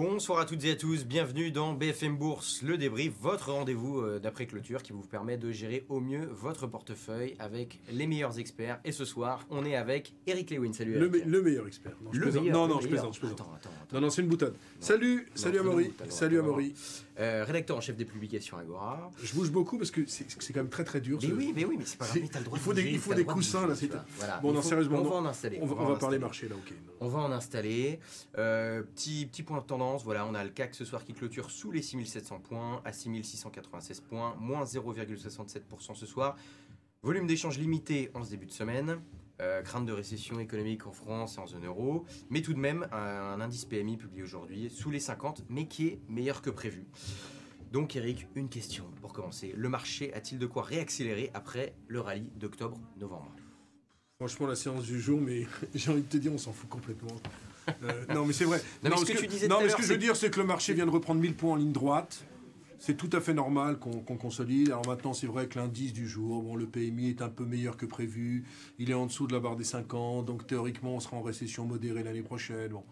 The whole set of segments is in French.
Bonsoir à toutes et à tous, bienvenue dans BFM Bourse, le débrief, votre rendez-vous euh, d'après clôture qui vous permet de gérer au mieux votre portefeuille avec les meilleurs experts. Et ce soir, on est avec Eric Lewin. Salut Le, Eric. me- le meilleur expert. Non, je Le plaisante. meilleur, non, non, je plaisante, je plaisante. Attends, attends, attends. Non, non, c'est une boutade. Salut, salut non, Amaury. non, non, Salut non, non. Amaury. Euh, rédacteur en chef des publications Agora. Je bouge beaucoup parce que c'est quand même très très dur. Mais ce- oui, mais oui, mais c'est pas grave, C'est- mais t'as le droit il faut de des- il faut coussins, là, c'est-. Voilà. Bon, non, sérieusement, On non. va en installer. On va, parler marché là, ok. non. On va en installer. Euh, petit point de tendance, voilà, on a le CAC ce soir qui clôture sous les 6700 points, à 6696 points, moins 0,67% ce soir. Volume d'échange limité en ce début de semaine. Euh, crainte de récession économique en France et en zone euro. Mais tout de même, un, un indice PMI publié aujourd'hui sous les 50, mais qui est meilleur que prévu. Donc Eric, une question pour commencer. Le marché a-t-il de quoi réaccélérer après le rallye d'octobre-novembre? Franchement, la séance du jour, mais j'ai envie de te dire, on s'en fout complètement. Euh, non, mais c'est vrai. Non, mais ce que tu disais non, mais ce que je veux dire, c'est que le marché vient de reprendre 1000 points en ligne droite. C'est tout à fait normal qu'on qu'on consolide. Alors maintenant, c'est vrai que l'indice du jour, bon, le PMI est un peu meilleur que prévu. Il est en dessous de la barre des 50. Donc théoriquement, on sera en récession modérée l'année prochaine. Bon,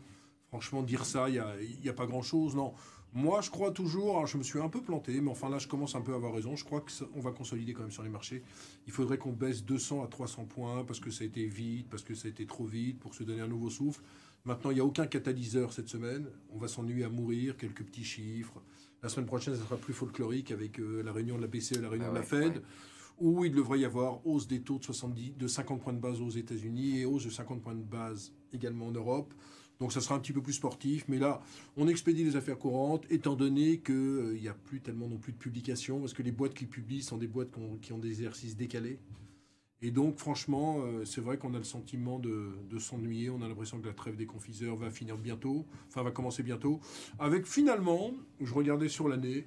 franchement, dire ça, il n'y a, y a pas grand-chose. Non. Moi, je crois toujours, alors je me suis un peu planté, mais enfin là, je commence un peu à avoir raison. Je crois qu'on va consolider quand même sur les marchés. Il faudrait qu'on baisse 200 à 300 points parce que ça a été vite, parce que ça a été trop vite pour se donner un nouveau souffle. Maintenant, il n'y a aucun catalyseur cette semaine. On va s'ennuyer à mourir, quelques petits chiffres. La semaine prochaine, ça sera plus folklorique avec euh, la réunion de la BCE et la réunion Ah de la Fed, ouais. où il devrait y avoir hausse des taux de, 70, de 50 points de base aux États-Unis et hausse de 50 points de base également en Europe. Donc ça sera un petit peu plus sportif. Mais là, on expédie les affaires courantes, étant donné qu'il n'y a plus tellement non plus de publications, parce que les boîtes qui publient sont des boîtes qui ont, qui ont des exercices décalés. Et donc, franchement, euh, c'est vrai qu'on a le sentiment de, de s'ennuyer. On a l'impression que la trêve des confiseurs va finir bientôt, enfin va commencer bientôt. Avec finalement, je regardais sur l'année,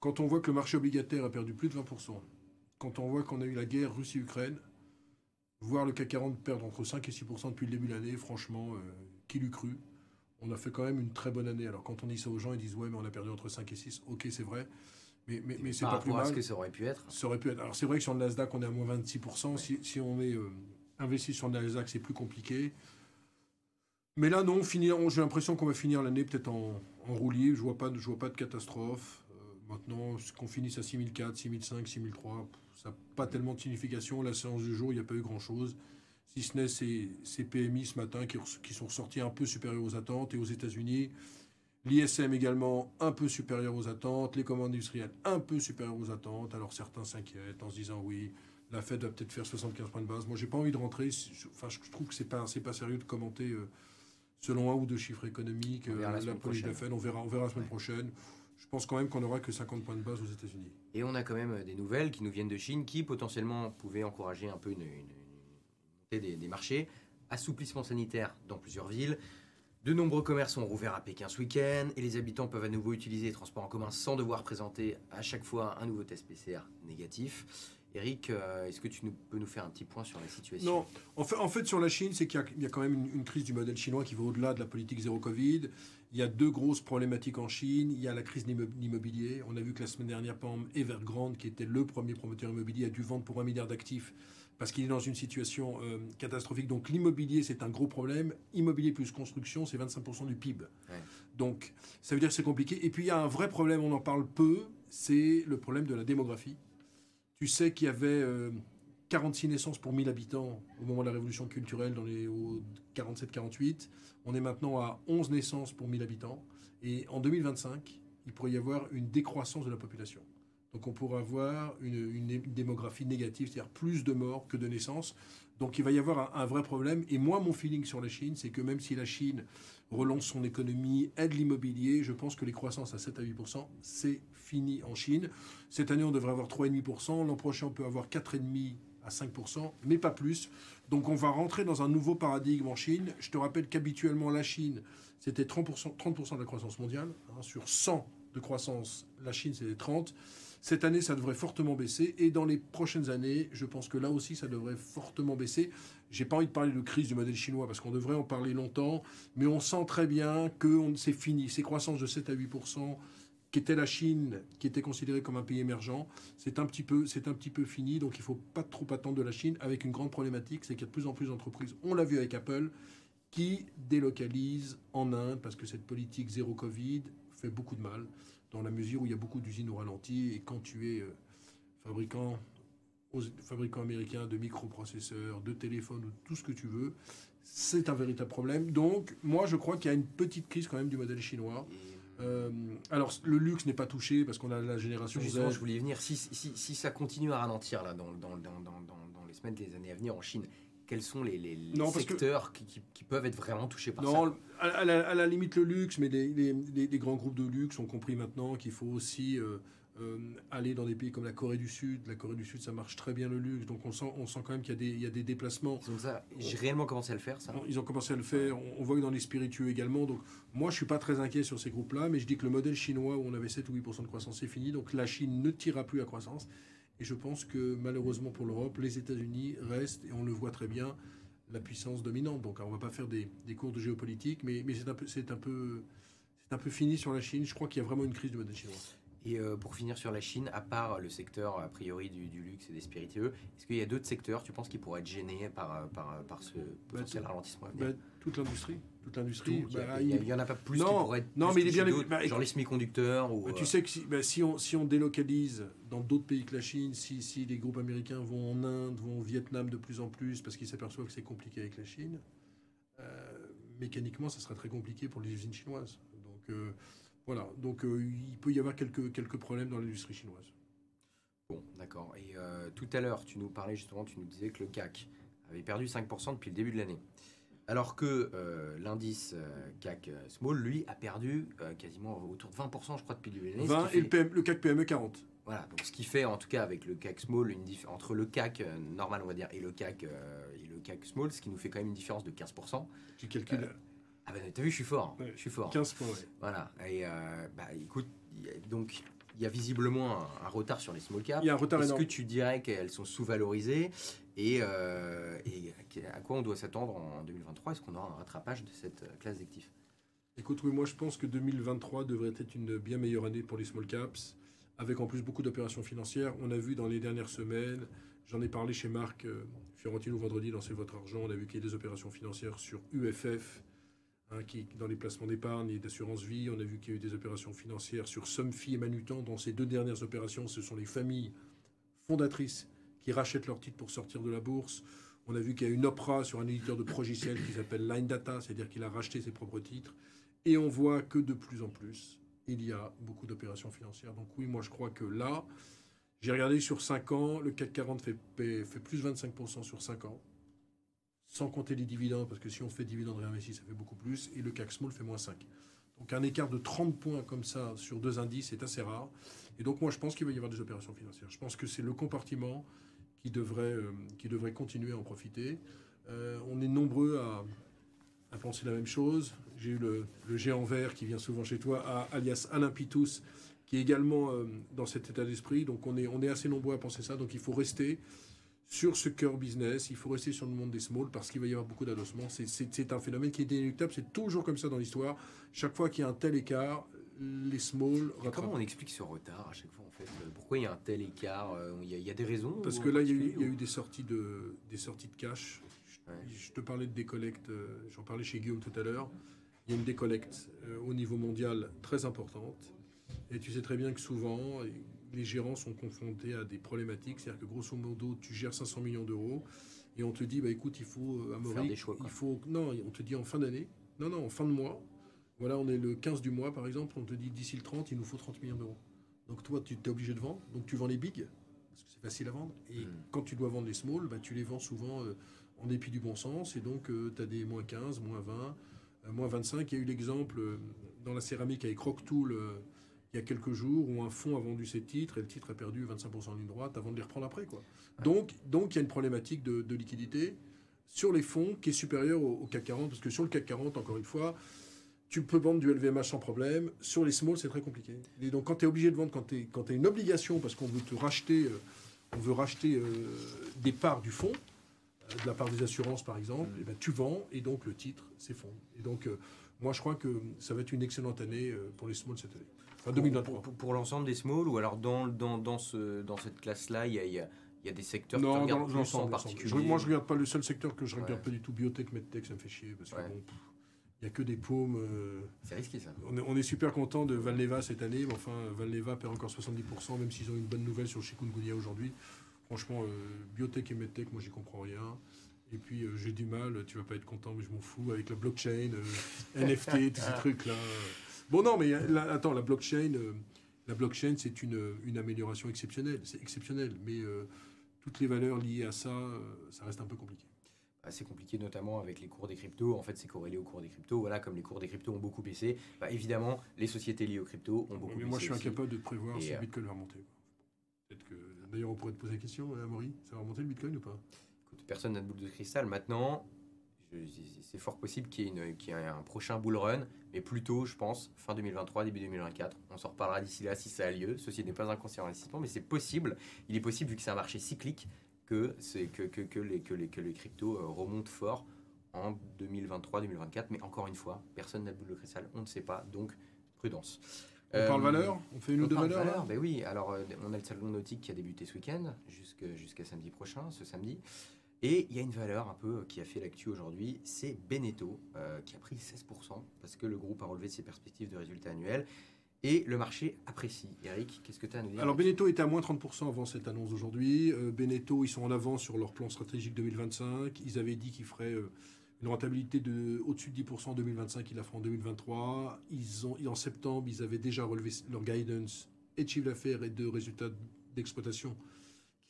quand on voit que le marché obligataire a perdu plus de 20%, quand on voit qu'on a eu la guerre Russie-Ukraine, voir le CAC 40 perdre entre 5 et 6% depuis le début de l'année, franchement, euh, qui l'eût cru On a fait quand même une très bonne année. Alors quand on dit ça aux gens, ils disent ouais, mais on a perdu entre 5 et 6. Ok, c'est vrai, mais, mais, mais c'est pas plus à ce mal. que ça aurait pu être. Ça aurait pu être. Alors c'est vrai que sur le Nasdaq, on est à moins 26%. Si, si on est euh, investi sur le Nasdaq, c'est plus compliqué. Mais là, non, j'ai l'impression qu'on va finir l'année peut-être en, en. Je vois pas, je vois pas de catastrophe. Euh, maintenant, qu'on finisse à 6004, 6005, 6003, pff, ça n'a pas tellement de signification. La séance du jour, il n'y a pas eu grand-chose. Si ce n'est ces, ces PMI ce matin qui, sont ressortis un peu supérieurs aux attentes. Et aux États-Unis, l'ISM également un peu supérieur aux attentes. Les commandes industrielles un peu supérieures aux attentes. Alors certains s'inquiètent en se disant oui, la Fed va peut-être faire 75 points de base. Moi, j'ai pas envie de rentrer. je- Enfin, je trouve que c'est pas, c'est pas sérieux de commenter euh, selon un ou deux chiffres économiques euh, la la, semaine politique de la. Fed. On verra, on verra la semaine Ouais. prochaine. Je pense quand même qu'on n'aura que 50 points de base aux États-Unis. Et on a quand même des nouvelles qui nous viennent de Chine qui potentiellement pouvaient encourager un peu une, une- des, marchés. Assouplissement sanitaire dans plusieurs villes. De nombreux commerces sont rouverts à Pékin ce week-end et les habitants peuvent à nouveau utiliser les transports en commun sans devoir présenter à chaque fois un nouveau test PCR négatif. Eric, euh, est-ce que tu peux nous faire un petit point sur la situation? Non, en fait, sur la Chine, c'est qu'il y a- quand même une, une crise du modèle chinois qui va au-delà de la politique zéro Covid. Il y a deux grosses problématiques en Chine. Il y a la crise de l'immo- l'immobilier. On a vu que la semaine dernière, exemple, Evergrande, qui était le premier promoteur immobilier, a dû vendre pour un milliard d'actifs parce qu'il est dans une situation euh, catastrophique. Donc l'immobilier, c'est un gros problème. Immobilier plus construction, c'est 25% du PIB. Ouais. Donc ça veut dire que c'est compliqué. Et puis il y a un vrai problème, on en parle peu, c'est le problème de la démographie. Tu sais qu'il y avait euh, 46 naissances pour 1000 habitants au moment de la révolution culturelle dans les au 47-48. On est maintenant à 11 naissances pour 1000 habitants. Et en 2025, il pourrait y avoir une décroissance de la population. Donc on pourrait avoir une, démographie négative, c'est-à-dire plus de morts que de naissances. Donc il va y avoir un, vrai problème. Et moi, mon feeling sur la Chine, c'est que même si la Chine relance son économie, aide l'immobilier, je pense que les croissances à 7 à 8% c'est fini en Chine. Cette année, on devrait avoir 3,5% L'an prochain, on peut avoir 4,5 à 5% mais pas plus. Donc on va rentrer dans un nouveau paradigme en Chine. Je te rappelle qu'habituellement, la Chine, c'était 30%, 30 de la croissance mondiale. hein. sur 100 de croissance, la Chine, c'était 30. Cette année, ça devrait fortement baisser. Et dans les prochaines années, je pense que là aussi, ça devrait fortement baisser. J'ai pas envie de parler de crise du modèle chinois parce qu'on devrait en parler longtemps. Mais on sent très bien que c'est fini. Ces croissances de 7 à 8% qui était la Chine, qui était considérée comme un pays émergent, c'est un petit peu, fini. Donc il faut pas trop attendre de la Chine avec une grande problématique, c'est qu'il y a de plus en plus d'entreprises. On l'a vu avec Apple qui délocalise en Inde parce que cette politique zéro Covid fait beaucoup de mal dans la mesure où il y a beaucoup d'usines au ralenti et quand tu es euh, fabricant, aux- fabricant américain de microprocesseurs, de téléphones ou tout ce que tu veux, c'est un véritable problème. Donc moi je crois qu'il y a une petite crise quand même du modèle chinois. Euh, alors le luxe n'est pas touché parce qu'on a la génération Justement, Z. je voulais y venir. Si, si, si ça continue à ralentir là, dans, dans, dans- dans les semaines, les années à venir en Chine, quels sont les, les- les Non, que- secteurs qui, qui- qui peuvent être vraiment touchés par Non, ça à, à la, à la limite le luxe, mais les grands groupes de luxe ont compris maintenant qu'il faut aussi euh, euh, aller dans des pays comme la Corée du Sud. La Corée du Sud, ça marche très bien le luxe, donc on sent, on sent quand même qu'il y, a des- il y a des déplacements. Ont ça- J'ai réellement commencé à le faire, ça. Ils ont commencé à le faire, on, on voit que dans les spiritueux également. Donc moi, je suis pas très inquiet sur ces groupes-là, mais je dis que le modèle chinois où on avait 7 ou 8% de croissance, c'est fini. Donc la Chine ne tirera plus à croissance. Et je pense que malheureusement pour l'Europe, les États-Unis restent, et on le voit très bien, la puissance dominante. Donc on va pas faire des, cours de géopolitique, mais, c'est un peu, un peu fini sur la Chine. Je crois qu'il y a vraiment une crise du modèle chinois. Et euh, pour finir sur la Chine, à part le secteur a priori du, du luxe et des spiritueux, est-ce qu'il y a d'autres secteurs, tu penses, qui pourraient être gênés par, euh, par, par ce potentiel tout- ralentissement à venir Bah, toute l'industrie, toute Tout, l'industrie. il y a- bah, il en a pas plus Non, qui pourraient être non, plus mais il est bien- bah, genre les semi-conducteurs ou Bah, tu euh, sais que si, bah, si, on, si on délocalise dans d'autres pays que la Chine, si, si les groupes américains vont en Inde, vont au Vietnam de plus en plus parce qu'ils s'aperçoivent que c'est compliqué avec la Chine, euh, mécaniquement, ça sera très compliqué pour les usines chinoises. Donc euh, voilà, donc euh, il peut y avoir quelques, quelques problèmes dans l'industrie chinoise. Bon, d'accord. Et euh, tout à l'heure, tu nous parlais justement, tu nous disais que le CAC avait perdu 5% depuis le début de l'année. Alors que euh, l'indice euh, CAC Small, lui, a perdu euh, quasiment autour de 20%, je crois, depuis le début de l'année. ce 20 qui et fait- le, PM le CAC PME 40. Voilà, donc ce qui fait en tout cas avec le CAC Small, une diff- entre le CAC normal, on va dire, et le CAC, et le CAC Small, ce qui nous fait quand même une différence de 15%. Tu calcules Ah ben t'as vu, je suis fort, hein, Ouais, je suis fort. 15 points. ouais. Voilà, et euh, bah écoute, donc il y a visiblement un, un retard sur les small caps. Il y a un retard Est-ce que tu dirais qu'elles sont sous-valorisées et, euh, et à quoi on doit s'attendre en 2023 Est-ce qu'on aura un rattrapage de cette euh, classe d'actifs Écoute, oui, moi je pense que 2023 devrait être une bien meilleure année pour les small caps, avec en plus beaucoup d'opérations financières. On a vu dans les dernières semaines, j'en ai parlé chez Marc euh, Fiorentino vendredi dans C'est votre argent, on a vu qu'il y a des opérations financières sur UFF, hein, qui, dans les placements d'épargne et d'assurance vie. On a vu qu'il y a eu des opérations financières sur Somfy et Manutan. Dans ces deux dernières opérations, ce sont les familles fondatrices qui rachètent leurs titres pour sortir de la bourse. On a vu qu'il y a une OPRA sur un éditeur de progiciel qui s'appelle Line Data, c'est-à-dire qu'il a racheté ses propres titres. Et on voit que de plus en plus, il y a beaucoup d'opérations financières. Donc oui, moi je crois que là, j'ai regardé sur 5 ans, le CAC 40 fait, fait fait plus 25% sur 5 ans, sans compter les dividendes, parce que si on fait dividendes réinvestis, ça fait beaucoup plus, et le CAC Small fait moins 5. Donc un écart de 30 points comme ça sur deux indices est assez rare. Et donc moi je pense qu'il va y avoir des opérations financières. Je pense que c'est le compartiment qui devrait, euh, qui devrait continuer à en profiter. Euh, on est nombreux à, à penser la même chose. J'ai eu le, le géant vert qui vient souvent chez toi, alias Alain Pitous, qui est également euh, dans cet état d'esprit. Donc on est, on est assez nombreux à penser ça. Donc il faut rester sur ce cœur business, il faut rester sur le monde des small parce qu'il va y avoir beaucoup d'adossements. C'est- un phénomène qui est inéluctable. C'est toujours comme ça dans l'histoire. Chaque fois qu'il y a un tel écart, les small rattrapent. Comment on explique ce retard à chaque fois en fait? Pourquoi il y a un tel écart? Euh, Il y, a- il y a des raisons Parce que là, il y, a eu, particulier, il y a ou- eu des sorties de, des sorties de cash. Ouais. je te parlais de décollecte, euh, j'en parlais chez Guillaume tout à l'heure. Il y a une décollecte euh, au niveau mondial très importante. Et tu sais très bien que souvent, les gérants sont confrontés à des problématiques. C'est-à-dire que grosso modo, tu gères 500 millions d'euros et on te dit, bah, écoute, il faut, euh, Amaury, des choix, quoi. il faut... Non, on te dit en fin d'année, non, non, en fin de mois. Voilà, on est le 15 du mois, par exemple, on te dit d'ici le 30, il nous faut 30 millions d'euros. Donc toi, tu es obligé de vendre, donc tu vends les bigs, parce que c'est facile à vendre. Et Mm. quand tu dois vendre les small, bah, tu les vends souvent euh, en dépit du bon sens. Et donc, tu as des moins 15, moins 20, euh, moins 25. Il y a eu l'exemple euh, dans la céramique avec Rocktool euh, il y a quelques jours où un fonds a vendu ses titres et le titre a perdu 25% en ligne droite avant de les reprendre après. Quoi. Ouais. Donc, donc, il y a une problématique de, de liquidité sur les fonds qui est supérieure au, au CAC 40. Parce que sur le CAC 40, encore une fois, tu peux vendre du LVMH sans problème. Sur les small, c'est très compliqué. Et donc, quand tu es obligé de vendre, quand tu as une obligation, parce qu'on veut te racheter, euh, on veut racheter euh, des parts du fonds, euh, de la part des assurances par exemple, Mm. et ben, tu vends et donc le titre s'effondre. Et donc, euh, moi, je crois que ça va être une excellente année pour les small cette année. Enfin, Pour- 2023. Pour, pour- pour l'ensemble des small ou alors dans, dans, dans, ce, dans cette classe-là, il y a, il y a- Il y a des secteurs que Non, tu regardes plus en particulier. Je- Moi, je regarde pas le seul secteur que je regarde Ouais. pas du tout, biotech, medtech, ça me fait chier. Parce que Ouais. bon, il n'y a que des paumes. euh, C'est risqué ça. on, est, on est super content de Valneva cette année, mais enfin, Valneva perd encore 70%, même s'ils ont une bonne nouvelle sur le chikungunya aujourd'hui. Franchement, euh, biotech et medtech, moi, j'y comprends rien. Et puis, euh, j'ai du mal, tu vas pas être content, mais je m'en fous, avec la blockchain, NFT, tous ces trucs-là. Bon, non, mais euh, attends, la blockchain, euh, la blockchain, c'est une, une amélioration exceptionnelle. C'est exceptionnel, mais euh, toutes les valeurs liées à ça, euh, ça reste un peu compliqué. assez compliqué, notamment avec les cours des cryptos. En fait, c'est corrélé aux cours des cryptos. Voilà, comme les cours des cryptos ont beaucoup baissé, bah, évidemment, les sociétés liées aux cryptos ont beaucoup mais baissé. moi, je suis aussi. incapable de prévoir Et, si euh, le Bitcoin va remonter. Que. D'ailleurs, on pourrait te poser la question, hein, Amaury, ça va remonter le Bitcoin ou pas? Écoute, personne n'a de boule de cristal. Maintenant, c'est fort possible qu'il y, ait y un prochain bull run, mais plutôt, je pense, fin 2023, début 2024. On s'en reparlera d'ici là si ça a lieu. Ceci n'est pas un conseil en investissement, mais c'est possible. Il est possible, vu que c'est un marché cyclique, que, que, que, que les, que, les, que les cryptos euh, remontent fort en 2023-2024. Mais encore une fois, personne n'a boule de cristal. On ne sait pas, donc prudence. On Euh, parle valeur? On fait une ou on deux parle valeurs valeur, ben oui, alors euh, on a le salon nautique qui a débuté ce week-end, jusqu'à samedi prochain, ce samedi. Et il y a une valeur un peu qui a fait l'actu aujourd'hui, c'est Beneteau, euh, qui a pris 16%, parce que le groupe a relevé ses perspectives de résultats annuels. Et le marché apprécie. Eric, qu'est-ce que tu as à nous dire Alors Beneteau était à moins 30% avant cette annonce d'aujourd'hui. Euh, Beneteau, ils sont en avance sur leur plan stratégique 2025. Ils avaient dit qu'ils feraient euh, une rentabilité de au-dessus de 10% en 2025, ils la feront en 2023. Ils ont, en septembre, ils avaient déjà relevé leur guidance et de chiffre d'affaires et de résultats d'exploitation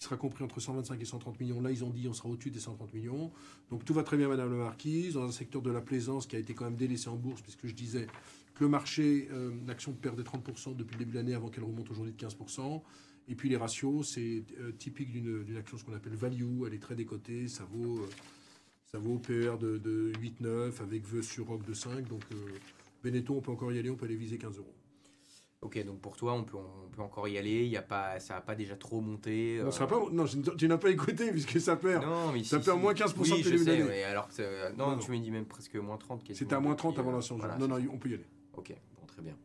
qui sera compris entre 125 et 130 millions. Là, ils ont dit on sera au-dessus des 130 millions. Donc tout va très bien, Madame la Marquise, dans un secteur de la plaisance qui a été quand même délaissé en bourse, puisque je disais que le marché, euh, l'action perdait 30% depuis le début de l'année avant qu'elle remonte aujourd'hui de 15%. Et puis les ratios, c'est euh, typique d'une action ce qu'on appelle value, elle est très décotée, ça vaut, euh, ça vaut PER de, de 8-9 avec vœux sur ROC de 5. Donc euh, Benetton, on peut encore y aller, on peut aller viser 15 euros. Ok, donc pour toi, on peut, on peut encore y aller. Il y a pas, ça n'a pas déjà trop monté. Non, euh, ça va pas, non, je- tu n'as pas écouté puisque ça perd. Non, mais Ça si, perd si. moins 15% oui, je de sais, mais alors que c'est- non, Non, tu me dis même presque moins 30. quasiment C'était à moins 30 depuis, avant euh, l'incendie. voilà, non, non, on peut y aller. Ok, bon, très bien.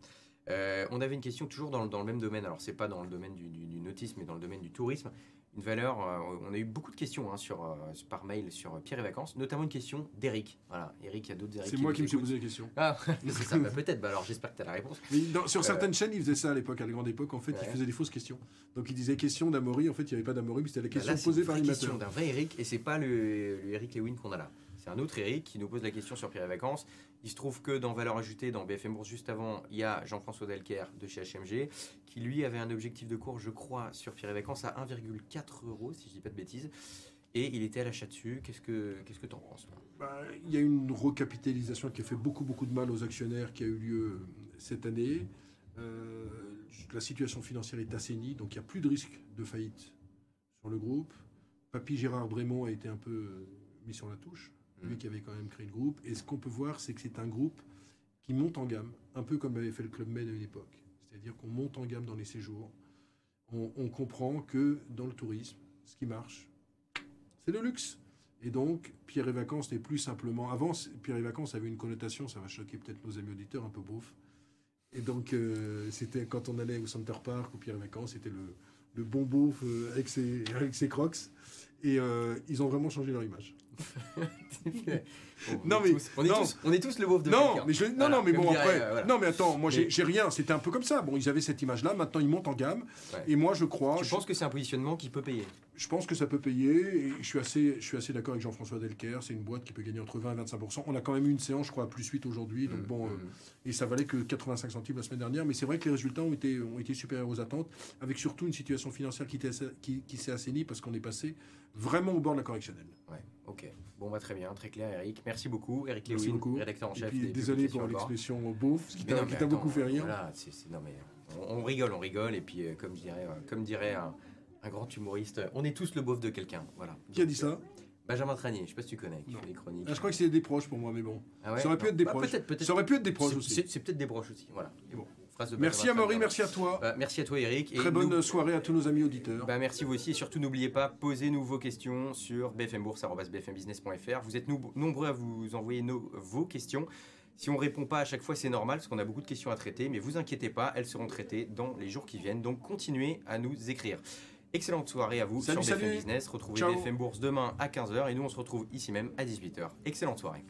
Euh, on avait une question toujours dans, le- dans le même domaine. Alors, c'est pas dans le domaine du, du, du nautisme, mais dans le domaine du tourisme. Une valeur. euh, on a eu beaucoup de questions hein, sur, euh, par mail sur Pierre et Vacances, notamment une question d'Eric. Voilà, Eric, il y a d'autres Eric. C'est moi qui me suis posé la question. Ah, c'est ça, bah, peut-être. Bah, alors, j'espère que tu as la réponse. Mais dans- sur Euh, certaines chaînes, ils faisaient ça à l'époque, à la grande époque. En fait, Ouais. ils faisaient des fausses questions. Donc, ils disaient question d'Amaury. En fait, il n'y avait pas d'Amaury, mais c'était la Bah, question là, c'est posée une par l'animateur. question d'un vrai Eric, et c'est pas le, le Eric Lewin qu'on a là. C'est un autre Eric qui nous pose la question sur Pierre et Vacances. Il se trouve que dans Valeur Ajoutée, dans BFM Bourse juste avant, il y a Jean-François Delcaire de chez HMG, qui lui avait un objectif de cours, je crois, sur Pierre et Vacances à 1,4 euros, si je dis pas de bêtises. Et il était à l'achat dessus. Qu'est-ce que qu'est-ce que t'en penses Bah, Il y a une recapitalisation qui a fait beaucoup, beaucoup de mal aux actionnaires qui a eu lieu euh, cette année. Euh, la situation financière est assainie, donc il n'y a plus de risque de faillite sur le groupe. Papy Gérard Brémond a été un peu euh, mis sur la touche, lui qui avait quand même créé le groupe. Et ce qu'on peut voir, c'est que c'est un groupe qui monte en gamme, un peu comme avait fait le Club Med à une époque. C'est-à-dire qu'on monte en gamme dans les séjours. On, comprend que dans le tourisme, ce qui marche, c'est le luxe. Et donc, Pierre et Vacances n'est plus simplement. Avant, Pierre et Vacances avait une connotation, ça va choquer peut-être nos amis auditeurs, un peu beauf. Et donc, euh, c'était quand on allait au Center Park ou Pierre et Vacances, c'était le, bon beauf euh, avec ses crocs. Et euh, ils ont vraiment changé leur image. On Non, mais- tous- on est non. tous, on est tous le beauf de Non, mais je- non, Voilà, non, mais bon, dirait, après. euh, voilà. Non, mais attends, moi, j'ai Mais- j'ai rien. C'était un peu comme ça. Bon, ils avaient cette image-là. Maintenant, ils montent en gamme. Ouais. Et moi, je crois. Je- penses que c'est un positionnement qui peut payer? Je pense que ça peut payer et je suis assez, je suis assez d'accord avec Jean-François Delcaire. C'est une boîte qui peut gagner entre 20 et 25% On a quand même eu une séance, je crois, à plus 8 aujourd'hui. Donc Mm, bon, mm, euh, et ça valait que 85 centimes la semaine dernière. Mais c'est vrai que les résultats ont été, ont été supérieurs aux attentes, avec surtout une situation financière qui, qui s'est assainie parce qu'on est passé vraiment au bord de la correctionnelle. Ouais, ok. Bon, bah, très bien, très clair, Eric. Merci beaucoup, Eric Merci Lewin, beaucoup. rédacteur en Et chef. puis des désolé pour l'expression beauf, ce qui Mais t'a beaucoup fait rire. Voilà, c'est- non, mais on, on rigole, on rigole, et puis euh, comme dirait, euh, comme dirait un, un grand humoriste, euh, on est tous le beauf de quelqu'un. Voilà. Qui a dit ça Benjamin Tranier, je sais pas si tu connais, qui Non. fait des chroniques. Ah, Je crois que c'est des proches pour moi, mais bon. Ah ouais ça aurait pu être des Bah, proches. Peut-être, peut-être. Ça aurait pu être des proches C'est- aussi. C'est peut-être des broches aussi. Voilà. Bon. Phrase de Merci à Maury, merci à toi. Bah, merci à toi, Eric. Et Très bonne nous- soirée à tous nos amis auditeurs. Bah, merci vous aussi et surtout n'oubliez pas, posez-nous vos questions sur bfmbourse.bfmbusiness.fr. Vous êtes nombreux à vous envoyer nos- vos questions. Si on répond pas à chaque fois, c'est normal parce qu'on a beaucoup de questions à traiter, mais vous inquiétez pas, elles seront traitées dans les jours qui viennent. Donc continuez à nous écrire. Excellente soirée à vous Salut, sur BFM salut. Business. Retrouvez Ciao. BFM Bourse demain à 15h et nous on se retrouve ici même à 18h. Excellente soirée.